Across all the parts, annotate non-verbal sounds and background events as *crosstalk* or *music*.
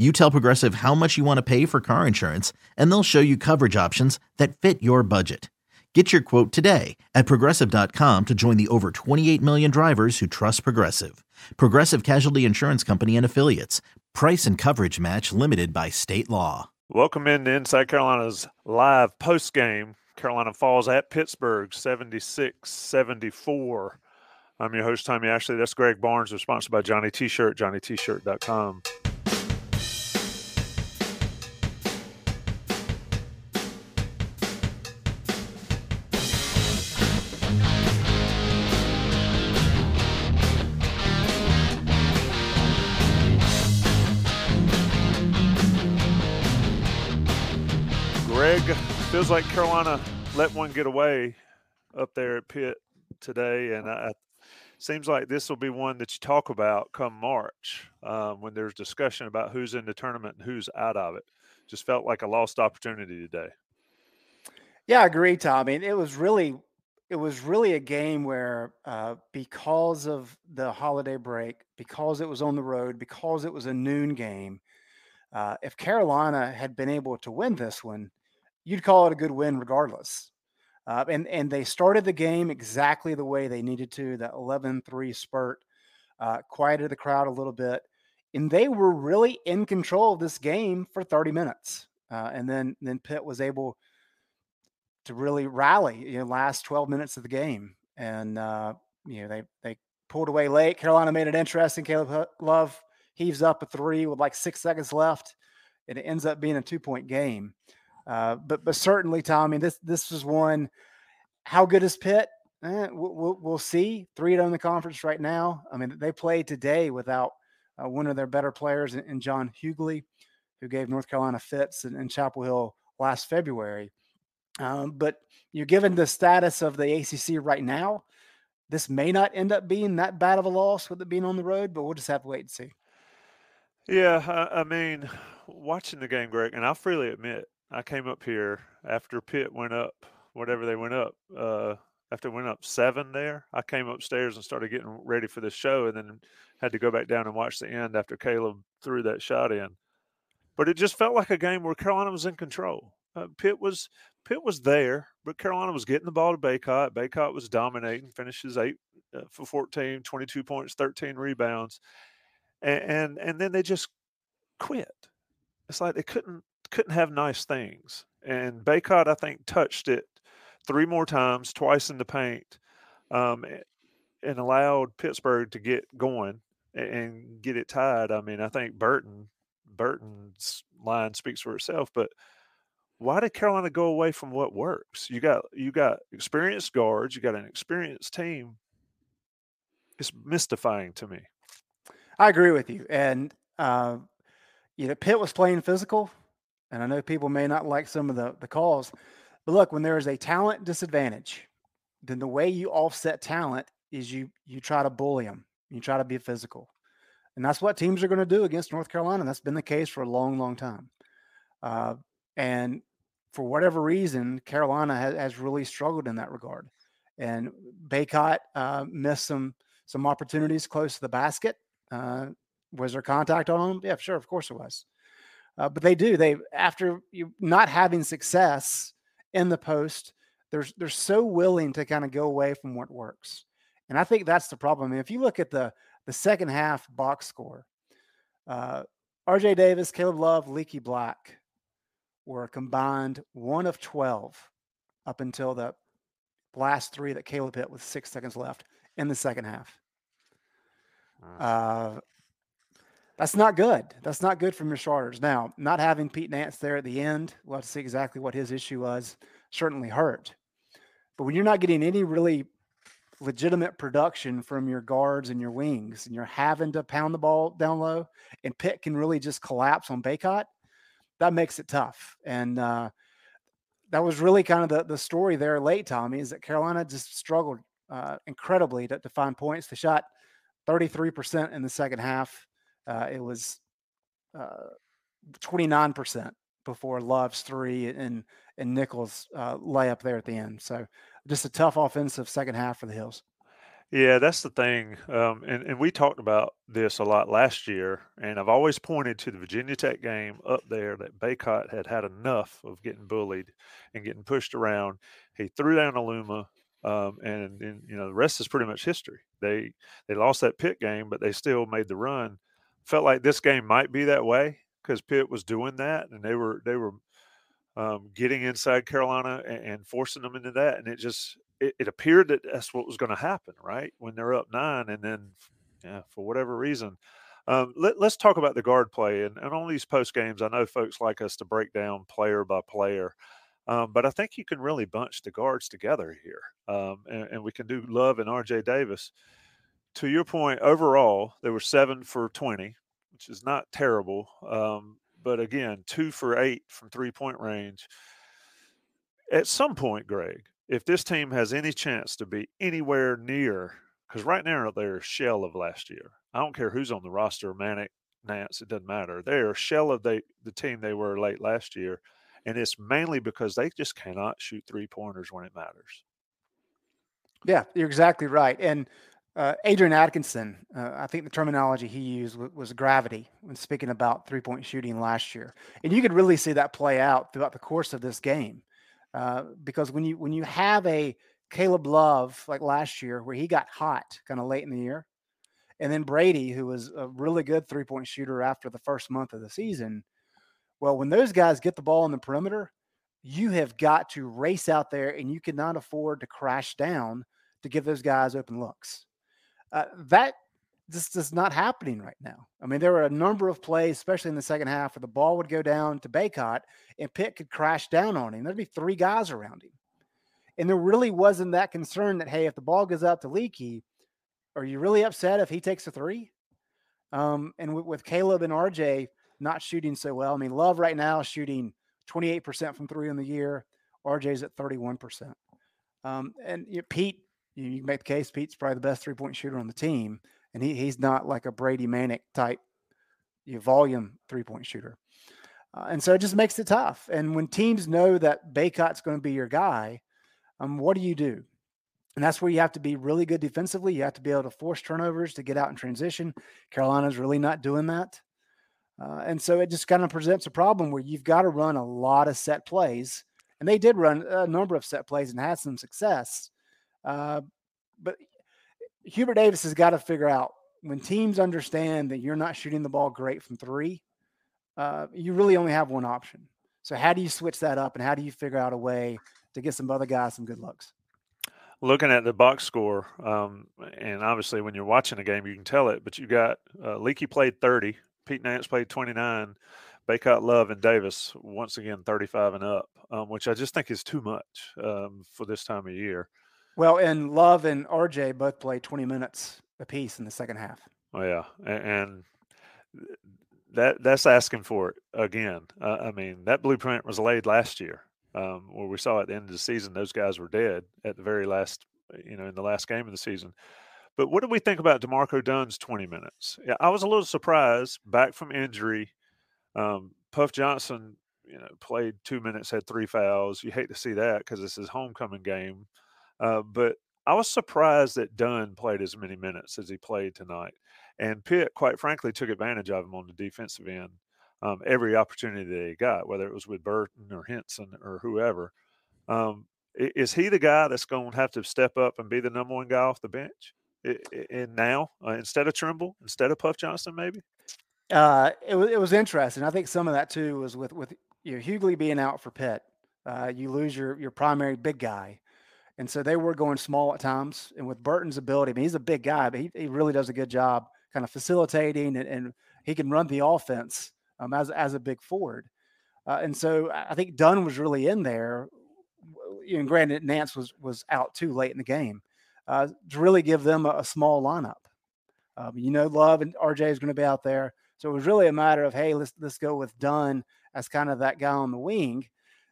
You tell Progressive how much you want to pay for car insurance, and they'll show you coverage options that fit your budget. Get your quote today at progressive.com to join the over 28 million drivers who trust Progressive. Progressive Casualty Insurance Company and Affiliates. Price and coverage match limited by state law. Welcome into Inside Carolina's live post game. Carolina falls at Pittsburgh 76 74. I'm your host, Tommy Ashley. That's Greg Barnes. We're sponsored by Johnny T shirt, johnnytshirt.com. feels like Carolina let one get away up there at Pitt today, and I, seems like this will be one that you talk about come March um, when there's discussion about who's in the tournament and who's out of it. Just felt like a lost opportunity today. Yeah, I agree, tom Tommy. It was really, it was really a game where uh, because of the holiday break, because it was on the road, because it was a noon game, uh, if Carolina had been able to win this one, you'd call it a good win regardless. Uh, and and they started the game exactly the way they needed to. That 11-3 spurt uh, quieted the crowd a little bit, and they were really in control of this game for 30 minutes. Uh, and then then Pitt was able to really rally. You know, last 12 minutes of the game, and uh, you know they they pulled away late. Carolina made it interesting. Caleb Love heaves up a three with like six seconds left, and it ends up being a two point game. Uh, but but certainly, Tommy, this this was one. How good is Pitt? Eh, we'll, we'll, see. Three in the conference right now. I mean, they played today without uh, one of their better players in, in, John Hugley, who gave North Carolina fits in, in Chapel Hill last February. Um, but you're given the status of the ACC right now. This may not end up being that bad of a loss with it being on the road, but we'll just have to wait and see. Yeah, I, I mean, watching the game, Greg, and I'll freely admit I came up here after Pitt went up, whatever they went up. Uh, after went up seven there, I came upstairs and started getting ready for the show, and then had to go back down and watch the end after Caleb threw that shot in. But it just felt like a game where Carolina was in control. Uh, Pitt was Pitt was there, but Carolina was getting the ball to Bacot. Bacot was dominating, finishes eight uh, for 14, 22 points, 13 rebounds, and, and and then they just quit. It's like they couldn't couldn't have nice things. And Bacot, I think, touched it three more times, twice in the paint, um, and allowed Pittsburgh to get going and get it tied. I mean, I think Burton Burton's line speaks for itself, but why did Carolina go away from what works? You got you got experienced guards, you got an experienced team. It's mystifying to me. I agree with you, and uh, you know, Pitt was playing physical. And I know people may not like some of the, the calls, but look, when there is a talent disadvantage, then the way you offset talent is you you try to bully them. You try to be physical. And that's what teams are going to do against North Carolina. That's been the case for a long, long time. Uh, and for whatever reason, Carolina has, has, really struggled in that regard. And Bacot uh, missed some some opportunities close to the basket. Uh, was there contact on him? Yeah, sure, of course it was. Uh, but they do. They after you not having success in the post, they're they're so willing to kind of go away from what works. And I think that's the problem. If you look at the the second half box score, uh, R.J. Davis, Caleb Love, Leaky Black were combined one of twelve up until the last three that Caleb hit with six seconds left in the second half. Uh, That's not good. That's not good from your starters. Now, not having Pete Nance there at the end, we'll have to see exactly what his issue was, certainly hurt. But when you're not getting any really legitimate production from your guards and your wings, and you're having to pound the ball down low, and Pitt can really just collapse on Bacot, that makes it tough. And uh, that was really kind of the, the story there late, Tommy, is that Carolina just struggled uh, incredibly to, to find points. They shot 33% in the second half uh, it was uh, 29% before Love's three and and Nichols uh, layup there at the end. So just a tough offensive second half for the Hills. Yeah, that's the thing. Um, and, and we talked about this a lot last year. And I've always pointed to the Virginia Tech game up there that Bacot had had enough of getting bullied and getting pushed around. He threw down Aluma. Um, and, and you know the rest is pretty much history. They they lost that Pitt game, but they still made the run felt like this game might be that way because Pitt was doing that and they were they were um, getting inside Carolina and, and, forcing them into that, and it just it, it appeared that that's what was going to happen, right? When they're up nine, and then yeah, for whatever reason. Um, let, us talk about the guard play, and, and on these post games, I know folks like us to break down player by player. Um, but I think you can really bunch the guards together here, um, and, and, we can do Love and R.J. Davis to your point, overall, there were seven for 20, which is not terrible. Um, but again, two for eight from three point range. At some point, Greg, if this team has any chance to be anywhere near, because right now they're a shell of last year. I don't care who's on the roster, Manek, Nance, it doesn't matter. They're a shell of the, the team they were late last year. And it's mainly because they just cannot shoot three pointers when it matters. Yeah, you're exactly right. And uh, Adrian Atkinson, uh, I think the terminology he used was, was gravity when speaking about three point shooting last year, and you could really see that play out throughout the course of this game, uh, because when you when you have a Caleb Love like last year where he got hot kind of late in the year, and then Brady who was a really good three point shooter after the first month of the season, well, when those guys get the ball on the perimeter, you have got to race out there, and you cannot afford to crash down to give those guys open looks. Uh, that just is not happening right now. I mean, there were a number of plays, especially in the second half, where the ball would go down to Bacot and Pitt could crash down on him. There'd be three guys around him. And there really wasn't that concern that, hey, if the ball goes out to Leaky, are you really upset if he takes a three? Um, and with, Caleb and RJ not shooting so well, I mean, Love right now shooting 28% from three in the year. RJ's at 31%. Um, and you know, Pete you, you make the case Pete's probably the best three point shooter on the team, and he, he's not like a Brady Manek type you know, volume three point shooter. Uh, and so it just makes it tough. And when teams know that Bacot's going to be your guy, um, what do you do? And that's where you have to be really good defensively. You have to be able to force turnovers to get out in transition. Carolina's really not doing that. Uh, and so it just kind of presents a problem where you've got to run a lot of set plays. And they did run a number of set plays and had some success. Uh, but Hubert Davis has got to figure out when teams understand that you're not shooting the ball great from three, uh, you really only have one option. So how do you switch that up, and how do you figure out a way to get some other guys some good looks? Looking at the box score, um, and obviously when you're watching a game, you can tell it. But you got uh, played 30, Pete Nance played 29, Bacot, Love, and Davis once again 35 and up, um, which I just think is too much um, for this time of year. Well, and Love and RJ both played 20 minutes apiece in the second half. Oh yeah, and, that that's asking for it again. Uh, I mean, that blueprint was laid last year, um, where we saw at the end of the season those guys were dead at the very last, you know, in the last game of the season. But what do we think about D'Marco Dunn's 20 minutes? Yeah, I was a little surprised back from injury. Um, Puff Johnson, you know, played two minutes, had three fouls. You hate to see that because it's his homecoming game. Uh, but I was surprised that Dunn played as many minutes as he played tonight. And Pitt, quite frankly, took advantage of him on the defensive end um, every opportunity that he got, whether it was with Burton or Hinson or whoever. Um, is he the guy that's going to have to step up and be the number one guy off the bench? And now, uh, instead of Trimble, instead of Puff Johnson, maybe? Uh, it was it was interesting. I think some of that too was with with you know, Hugley being out for Pitt. Uh, you lose your your primary big guy, and so they were going small at times. And with Burton's ability, I mean, he's a big guy, but he, he really does a good job kind of facilitating and, and he can run the offense um, as as a big forward. Uh, and so I think Dunn was really in there. You know, granted, Nance was was out too late in the game uh, to really give them a, a small lineup. Um, you know, Love and RJ is going to be out there, so it was really a matter of hey, let's let's go with Dunn as kind of that guy on the wing.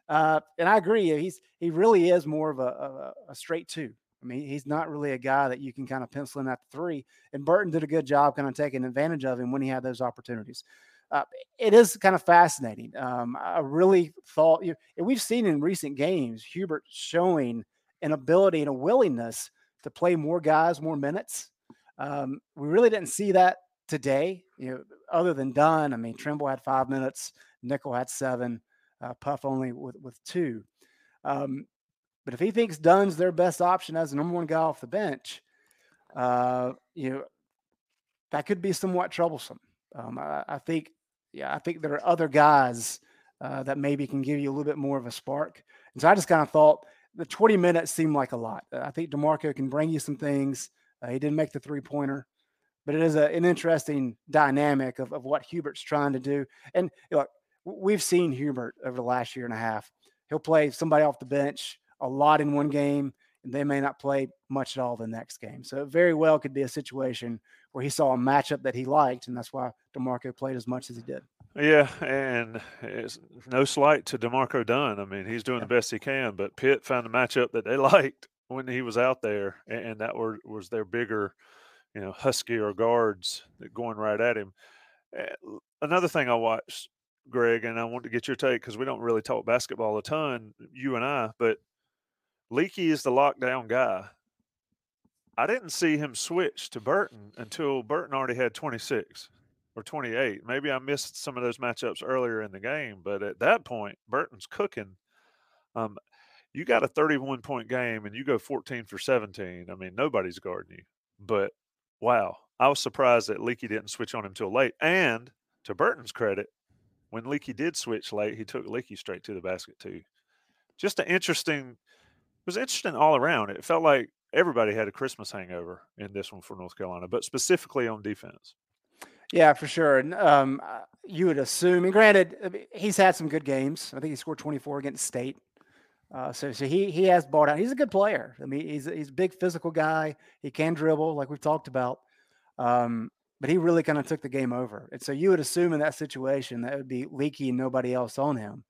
Uh, and I agree, he's he really is more of a, a, a straight two. I mean, he's not really a guy that you can kind of pencil in at three. And Burton did a good job kind of taking advantage of him when he had those opportunities. Uh, it is kind of fascinating. Um, I really thought you, we've seen in recent games Hubert showing an ability and a willingness to play more guys, more minutes. Um, we really didn't see that today. You know, other than Dunn, I mean, Trimble had five minutes, Nickel had seven, uh, Puff only with with two. Um, but if he thinks Dunn's their best option as the number one guy off the bench, uh, you know, that could be somewhat troublesome. Um, I, I, think, yeah, I think there are other guys uh, that maybe can give you a little bit more of a spark. And so I just kind of thought the 20 minutes seemed like a lot. I think D'Marco can bring you some things. Uh, he didn't make the three pointer, but it is a, an interesting dynamic of, of what Hubert's trying to do. And look, we've seen Hubert over the last year and a half. He'll play somebody off the bench a lot in one game, and they may not play much at all the next game. So it very well could be a situation where he saw a matchup that he liked, and that's why D'Marco played as much as he did. Yeah, and it's no slight to D'Marco Dunn. I mean, he's doing yeah. the best he can, but Pitt found a matchup that they liked when he was out there, and that were, was their bigger, you know, huskier guards going right at him. Another thing I watched, Greg, and I want to get your take because we don't really talk basketball a ton, you and I, but Leaky is the lockdown guy. I didn't see him switch to Burton until Burton already had 26 or 28. Maybe I missed some of those matchups earlier in the game, but at that point, Burton's cooking. Um, you got a 31 point game and you go 14 for 17. I mean, nobody's guarding you. But wow, I was surprised that Leaky didn't switch on him till late. And to Burton's credit, when Leaky did switch late, he took Leaky straight to the basket too. Just an interesting It was interesting all around. It felt like everybody had a Christmas hangover in this one for North Carolina, but specifically on defense. Yeah, for sure. And um, uh, you would assume, and granted, he's had some good games. I think he scored 24 against State. Uh, so, so he he has bought out. He's a good player. I mean, he's he's a big physical guy. He can dribble, like we've talked about. Um, but he really kind of took the game over. And so you would assume in that situation that would be Leaky and nobody else on him.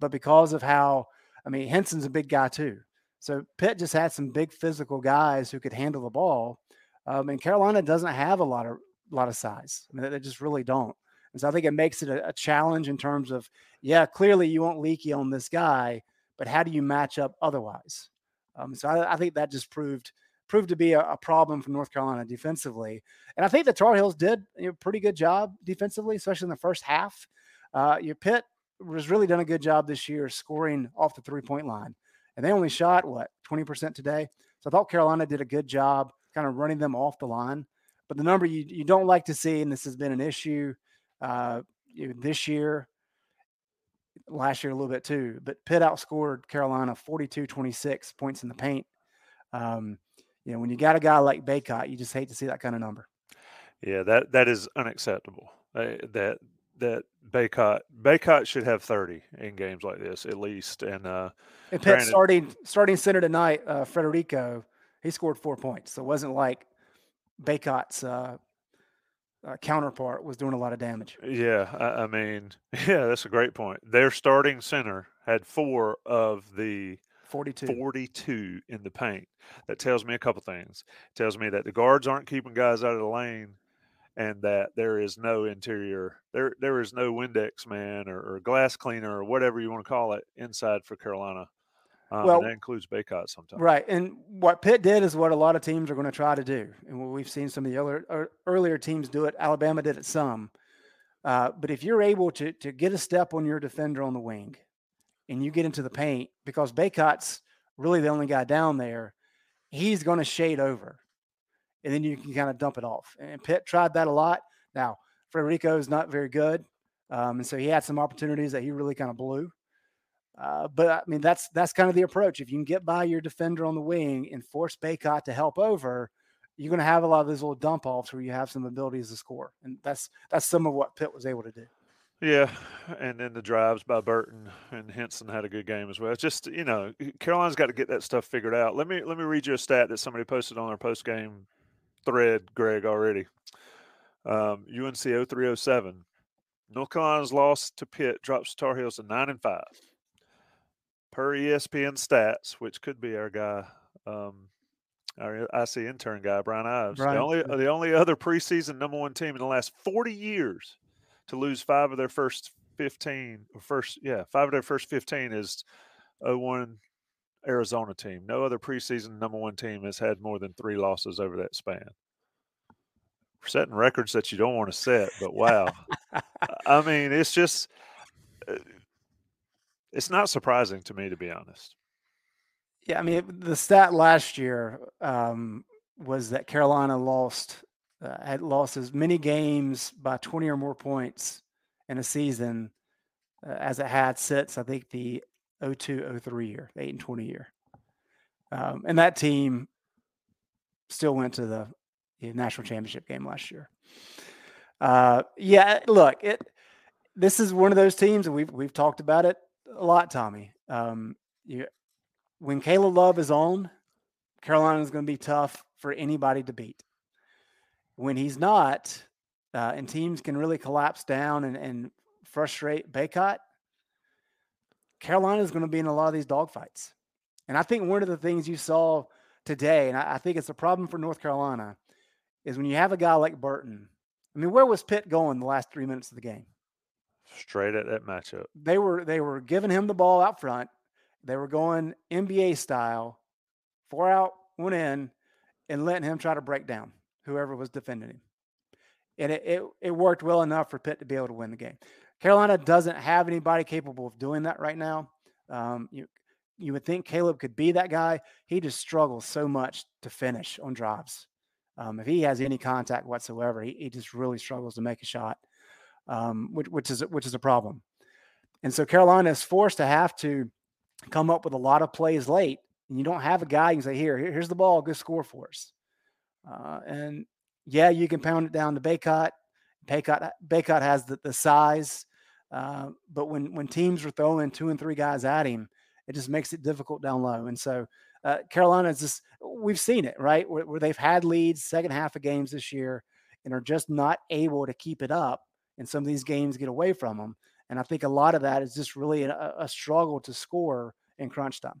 But because of how, I mean, Hinson's a big guy too. So Pitt just had some big physical guys who could handle the ball, um, and Carolina doesn't have a lot of a lot of size. I mean, they just really don't. And so I think it makes it a, a challenge in terms of, yeah, clearly you want Leaky on this guy, but how do you match up otherwise? Um, so I, I, think that just proved proved to be a, a, problem for North Carolina defensively. And I think the Tar Heels did a pretty good job defensively, especially in the first half. Uh, your Pitt was really done a good job this year scoring off the three point line and they only shot what 20% today. So I thought Carolina did a good job kind of running them off the line. But the number you, you don't like to see, and this has been an issue uh, this year, last year a little bit too, but Pitt outscored Carolina 42 26 points in the paint. Um, you know, when you got a guy like Bacot, you just hate to see that kind of number. Yeah, that that is unacceptable. Uh, that that Bacot Bacot should have 30 in games like this at least. And uh and Pitt starting starting center tonight, uh Federiko, he scored four points. So it wasn't like Bacot's uh, uh, counterpart was doing a lot of damage. Yeah, I, I, mean, *laughs* yeah, that's a great point. Their starting center had four of the 42. 42 in the paint. That tells me a couple things. It tells me that the guards aren't keeping guys out of the lane and that there is no interior there there is no Windex man or, or glass cleaner or whatever you want to call it inside for Carolina. Um, well, that includes Bacot sometimes. Right, and what Pitt did is what a lot of teams are going to try to do, and we've seen some of the other er, earlier teams do it. Alabama did it some, uh, but if you're able to to get a step on your defender on the wing, and you get into the paint because Bacot's really the only guy down there, he's going to shade over and then you can kind of dump it off. And Pitt tried that a lot. Now, Frederico is not very good. Um, and so he had some opportunities that he really kind of blew. Uh, but I mean, that's that's kind of the approach. If you can get by your defender on the wing and force Bacot to help over, you're going to have a lot of those little dump offs where you have some abilities to score, and that's that's some of what Pitt was able to do. Yeah, and then the drives by Burton and Hinson had a good game as well. It's just you know Carolina's got to get that stuff figured out. Let me let me read you a stat that somebody posted on our post game thread, Greg already. Um, UNC 0307. North Carolina's loss to Pitt drops Tar Heels to nine and five. Per ESPN stats, which could be our guy, um, our IC intern guy, Brian Ives. Brian. The only the only other preseason number one team in the last 40 years to lose five of their first 15 or first yeah five of their first 15 is 01 Arizona team. No other preseason number one team has had more than three losses over that span. We're setting records that you don't want to set, but wow. *laughs* I mean, it's just, uh, it's not surprising to me, to be honest. Yeah, I mean, the stat last year um, was that Carolina lost uh, had lost as many games by 20 or more points in a season uh, as it had since I think the 02 03 year, 8 and 20 year. Um, and that team still went to the you know, national championship game last year. Uh, yeah, look, it. This is one of those teams, and we've we've talked about it a lot, Tommy. Um, you, when Caleb Love is on, Carolina is going to be tough for anybody to beat. When he's not, uh, and teams can really collapse down and, and frustrate Bacot, Carolina is going to be in a lot of these dogfights. And I think one of the things you saw today, and I, I think it's a problem for North Carolina, is when you have a guy like Burton. I mean, where was Pitt going the last three minutes of the game? Straight at that matchup. They were they were giving him the ball out front. They were going NBA style, four out, one in, and letting him try to break down whoever was defending him. And it, it, it worked well enough for Pitt to be able to win the game. Carolina doesn't have anybody capable of doing that right now. Um, you you would think Caleb could be that guy. He just struggles so much to finish on drives. Um, if he has any contact whatsoever, he, he, just really struggles to make a shot, um, which, which, is which is a problem. And so Carolina is forced to have to come up with a lot of plays late. And you don't have a guy you can say, "Here, here's the ball, go score for us." Uh, and yeah, you can pound it down to Bacot. Bacot, Bacot has the, the size, uh, but when when teams are throwing two and three guys at him, it just makes it difficult down low. And so uh, Carolina is just we've seen it right where, where, they've had leads second half of games this year and are just not able to keep it up, and some of these games get away from them. And I think a lot of that is just really a, a struggle to score in crunch time.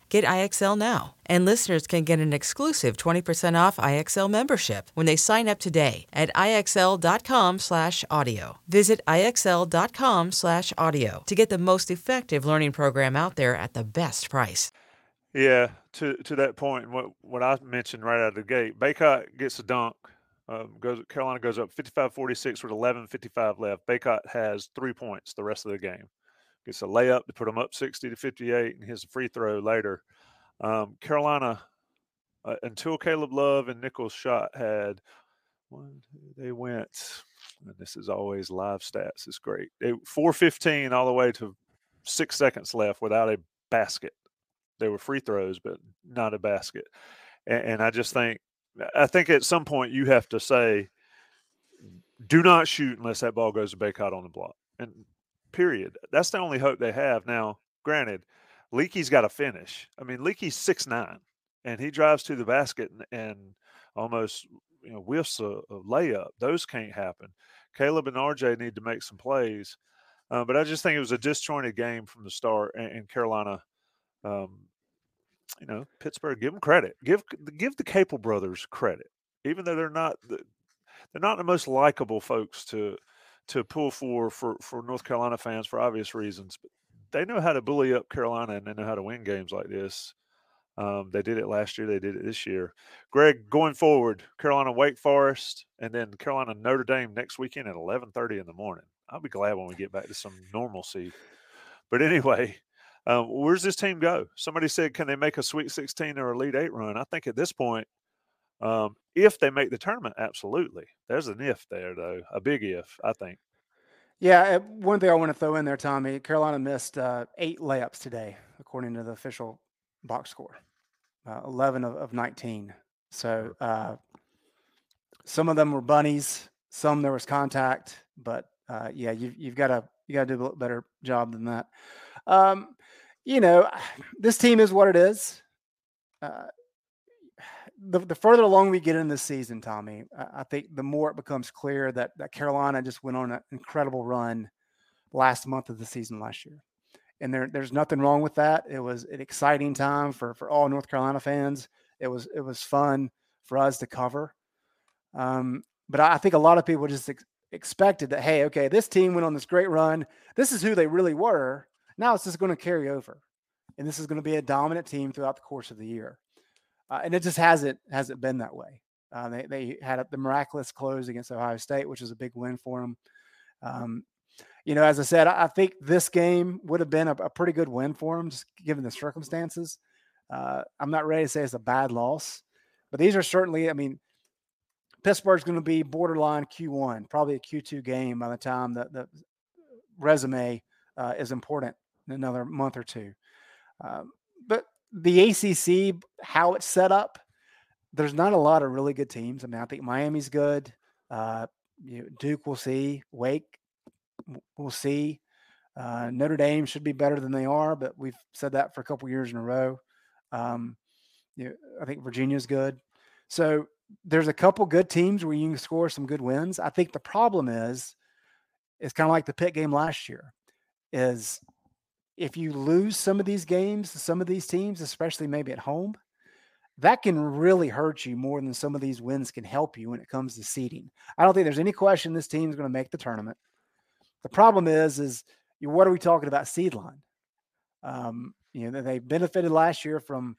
Get IXL now. And listeners can get an exclusive 20% off IXL membership when they sign up today at IXL.com/audio. Visit IXL.com/audio to get the most effective learning program out there at the best price. Yeah, to to that point, what what I mentioned right out of the gate, Bacot gets a dunk. Um, goes Carolina goes up 55-46 with 11:55 left. Bacot has three points the rest of the game gets a layup to put them up 60 to 58 and hits a free throw later. Um, Carolina, uh, until Caleb Love and Nichols shot had one, they went, and this is always live stats. It's great. They 415 all the way to six seconds left without a basket. They were free throws, but not a basket. And, and I just think I think at some point you have to say, do not shoot unless that ball goes to Bacot on the block. And period. That's the only hope they have. Now, granted, Leaky's got to finish. I mean, Leaky's six nine, and he drives to the basket and, and almost you know whiffs a, a, layup. Those can't happen. Caleb and RJ need to make some plays, uh, but I just think it was a disjointed game from the start. And, and Carolina, um, you know, Pittsburgh, give them credit. Give give the Capel brothers credit, even though they're not the, they're not the most likable folks to to pull for for for North Carolina fans for obvious reasons. But they know how to bully up Carolina and they know how to win games like this. Um, they did it last year. They did it this year. Greg, going forward, Carolina Wake Forest, and then Carolina Notre Dame next weekend at eleven thirty in the morning. I'll be glad when we get back to some normalcy. But anyway, um, where's this team go? Somebody said, can they make a Sweet Sixteen or Elite Eight run? I think at this point, um, if they make the tournament, absolutely. There's an if there, though, a big if, I think. Yeah, uh, one thing I want to throw in there, Tommy. Carolina missed uh, eight layups today, according to the official box score. Uh, Eleven of, of, nineteen. So uh, some of them were bunnies. Some there was contact, but uh, yeah, you, you've got to you got to do a better job than that. Um, you know, *sighs* this team is what it is. The, the further along we get in this season, Tommy, I, I think the more it becomes clear that, that Carolina just went on an incredible run last month of the season last year. And there, there's nothing wrong with that. It was an exciting time for, for all North Carolina fans. It was it was fun for us to cover. Um, but I think a lot of people just ex- expected that, hey, okay, this team went on this great run. This is who they really were. Now it's just going to carry over, and this is going to be a dominant team throughout the course of the year uh, and it just hasn't hasn't been that way. Uh, they they had the miraculous close against Ohio State, which was a big win for them. Um, you know, as I said, I, I think this game would have been a, a, pretty good win for them, just given the circumstances. Uh, I'm not ready to say it's a bad loss, but these are certainly. I mean, Pittsburgh's going to be borderline Q1, probably a Q2 game by the time the, the resume uh, is important in another month or two. Um, but the ACC, how it's set up, there's not a lot of really good teams. I mean, I think Miami's good. Uh, you know, Duke, we'll see. Wake, we'll see. Uh, Notre Dame should be better than they are, but we've said that for a couple years in a row. Um, you know, I think Virginia's good. So there's a couple good teams where you can score some good wins. I think the problem is, it's kind of like the Pitt game last year, is if you lose some of these games, some of these teams, especially maybe at home, that can really hurt you more than some of these wins can help you when it comes to seeding. I don't think there's any question this team is going to make the tournament. The problem is, is what are we talking about seed line? Um, you know, they benefited last year from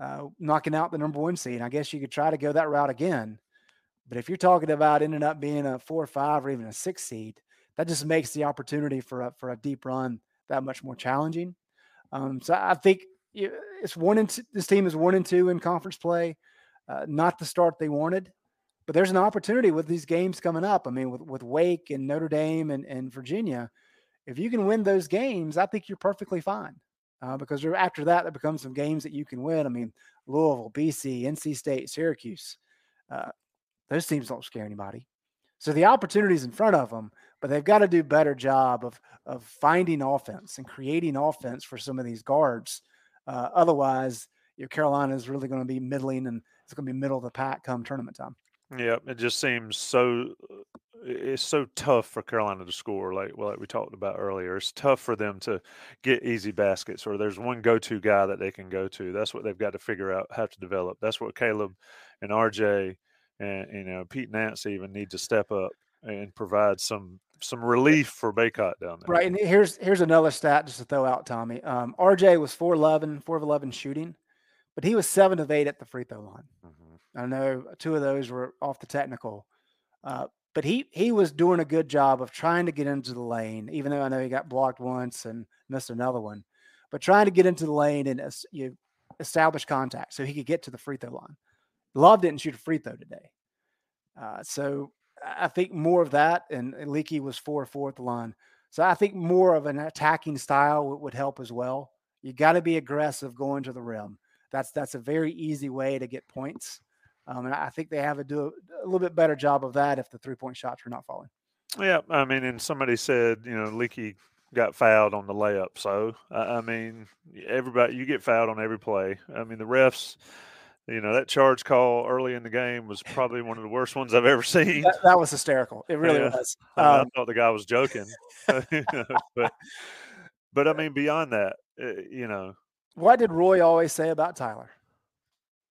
uh, knocking out the number one seed. I guess you could try to go that route again. But if you're talking about ending up being a four or five or even a six seed, that just makes the opportunity for a, for a deep run that much more challenging. Um, so I think it's one and two, this team is one and two in conference play. Uh, not the start they wanted, but there's an opportunity with these games coming up. I mean, with, with Wake and Notre Dame and, and Virginia, if you can win those games, I think you're perfectly fine. Uh, because after that, there becomes some games that you can win. I mean, Louisville, BC, NC State, Syracuse, uh, those teams don't scare anybody. So the opportunities in front of them, but they've got to do better job of of finding offense and creating offense for some of these guards. Uh, otherwise, your Carolina is really going to be middling and it's going to be middle of the pack come tournament time. Yeah, it just seems so. It's so tough for Carolina to score, like well, like we talked about earlier. It's tough for them to get easy baskets, or there's one go-to guy that they can go to. That's what they've got to figure out have to develop. That's what Caleb and RJ and you know Pete Nance even need to step up and provide some some relief for Bacot down there. Right. And here's here's another stat just to throw out, Tommy. Um, RJ was 4'11, 4 of 11 shooting, but he was 7 of 8 at the free throw line. Mm-hmm. I know two of those were off the technical. Uh, but he he was doing a good job of trying to get into the lane, even though I know he got blocked once and missed another one. But trying to get into the lane and uh, you establish contact so he could get to the free throw line. Love didn't shoot a free throw today. Uh, so I think more of that, and, Leaky was four four at line. So I think more of an attacking style would, would help as well. You got to be aggressive going to the rim. That's that's a very easy way to get points. Um, and I think they have to do a, a little bit better job of that if the three point shots are not falling. Yeah, I mean, and somebody said, you know, Leaky got fouled on the layup. So, I mean, everybody, you get fouled on every play. I mean, the refs, you know, that charge call early in the game was probably one of the worst ones I've ever seen. That, that was hysterical. It really yeah. was. Um, I, thought the guy was joking. *laughs* *laughs* but, but I mean, beyond that, eh, you know. What did Roy always say about Tyler?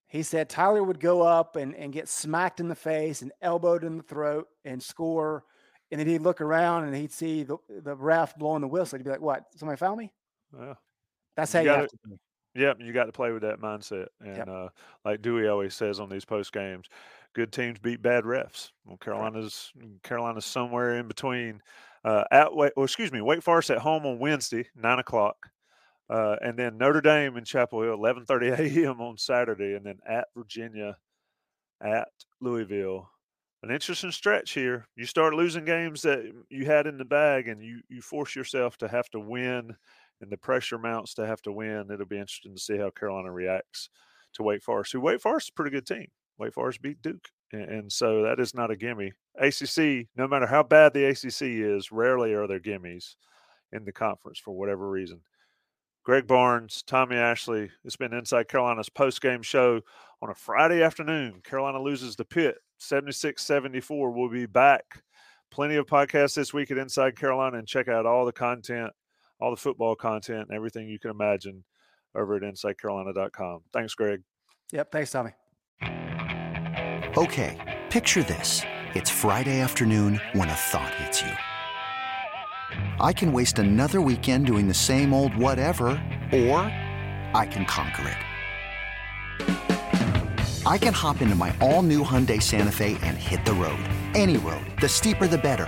He said Tyler would go up and, and get smacked in the face and elbowed in the throat and score. And then he'd look around and he'd see the, the ref blowing the whistle. He'd be like, What? Somebody found me? Yeah. That's how you, you have to do. Yep, you got to play with that mindset. And yep. uh, like Dewey always says on these post games, good teams beat bad refs. Well, Carolina's Carolina's somewhere in between. Uh, at well, excuse me, Wake Forest at home on Wednesday, nine o'clock. Uh, and then Notre Dame in Chapel Hill, 11:30 a.m. on Saturday, and then at Virginia, at Louisville. An interesting stretch here. You start losing games that you had in the bag, and you you force yourself to have to win, and the pressure mounts to have to win. It'll be interesting to see how Carolina reacts to Wake Forest. Who Wake Forest is a pretty good team. Wake Forest beat Duke, and, so that is not a gimme. ACC, no matter how bad the ACC is, rarely are there gimmies in the conference for whatever reason. Greg Barnes, Tommy Ashley. It's been Inside Carolina's post game show on a Friday afternoon. Carolina loses the Pitt 76 74. We'll be back. Plenty of podcasts this week at Inside Carolina and check out all the content, all the football content, and everything you can imagine over at InsideCarolina.com. Thanks, Greg. Yep. Thanks, Tommy. Okay. Picture this it's Friday afternoon when a thought hits you. I can waste another weekend doing the same old whatever, or I can conquer it. I can hop into my all new Hyundai Santa Fe and hit the road. Any road. The steeper, the better.